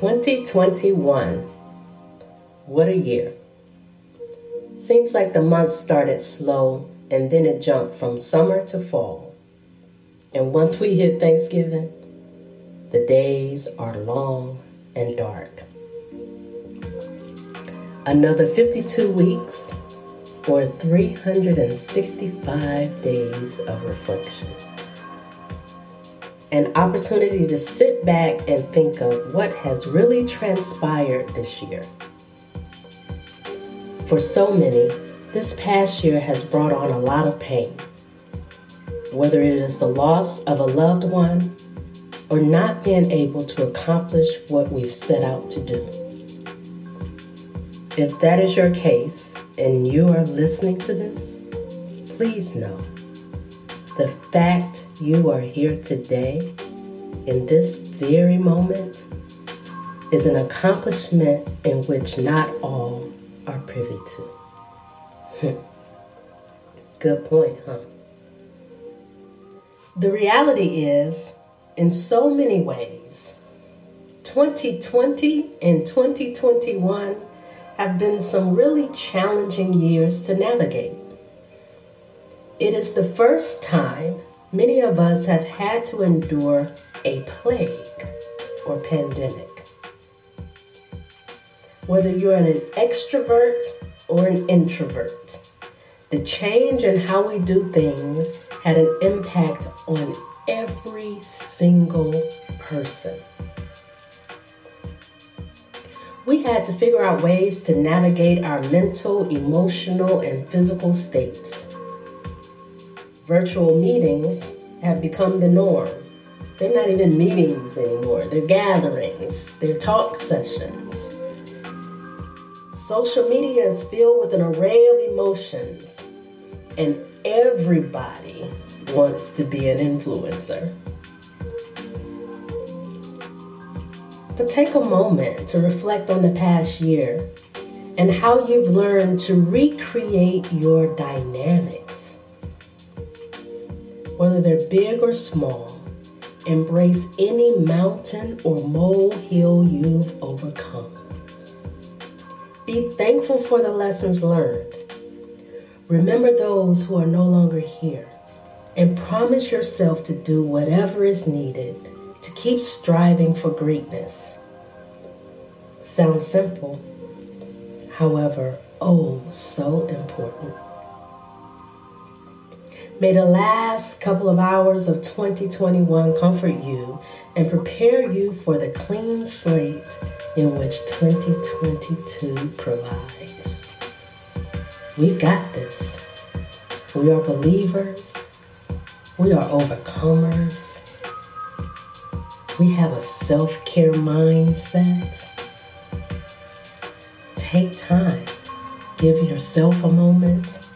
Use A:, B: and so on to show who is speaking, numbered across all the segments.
A: 2021. What a year. Seems like the month started slow and then it jumped from summer to fall. And once we hit Thanksgiving, the days are long and dark. Another 52 weeks or 365 days of reflection an opportunity to sit back and think of what has really transpired this year. For so many, this past year has brought on a lot of pain, whether it is the loss of a loved one or not being able to accomplish what we've set out to do. If that is your case and you are listening to this, please know the fact you are here today, in this very moment, is an accomplishment in which not all are privy to. Good point, huh? The reality is, in so many ways, 2020 and 2021 have been some really challenging years to navigate. It is the first time many of us have had to endure a plague or pandemic. Whether you're an extrovert or an introvert, the change in how we do things had an impact on every single person. We had to figure out ways to navigate our mental, emotional, and physical states virtual meetings have become the norm. They're not even meetings anymore, they're gatherings, they're talk sessions. Social media is filled with an array of emotions, and everybody wants to be an influencer. But take a moment to reflect on the past year and how you've learned to recreate your dynamics whether they're big or small. Embrace any mountain or molehill you've overcome. Be thankful for the lessons learned. Remember those who are no longer here and promise yourself to do whatever is needed to keep striving for greatness. Sounds simple, however, oh, so important. May the last couple of hours of 2021 comfort you and prepare you for the clean slate in which 2022 provides. We got this. We are believers. We are overcomers. We have a self care mindset. Take time. Give yourself a moment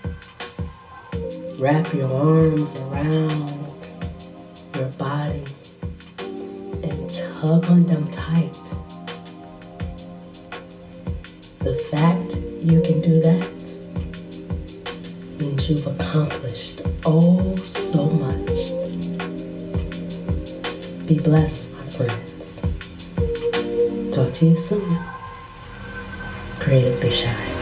A: Wrap your arms around your body and tug on them tight. The fact you can do that means you've accomplished oh so much. Be blessed, my friends. Talk to you soon. Creatively Shy.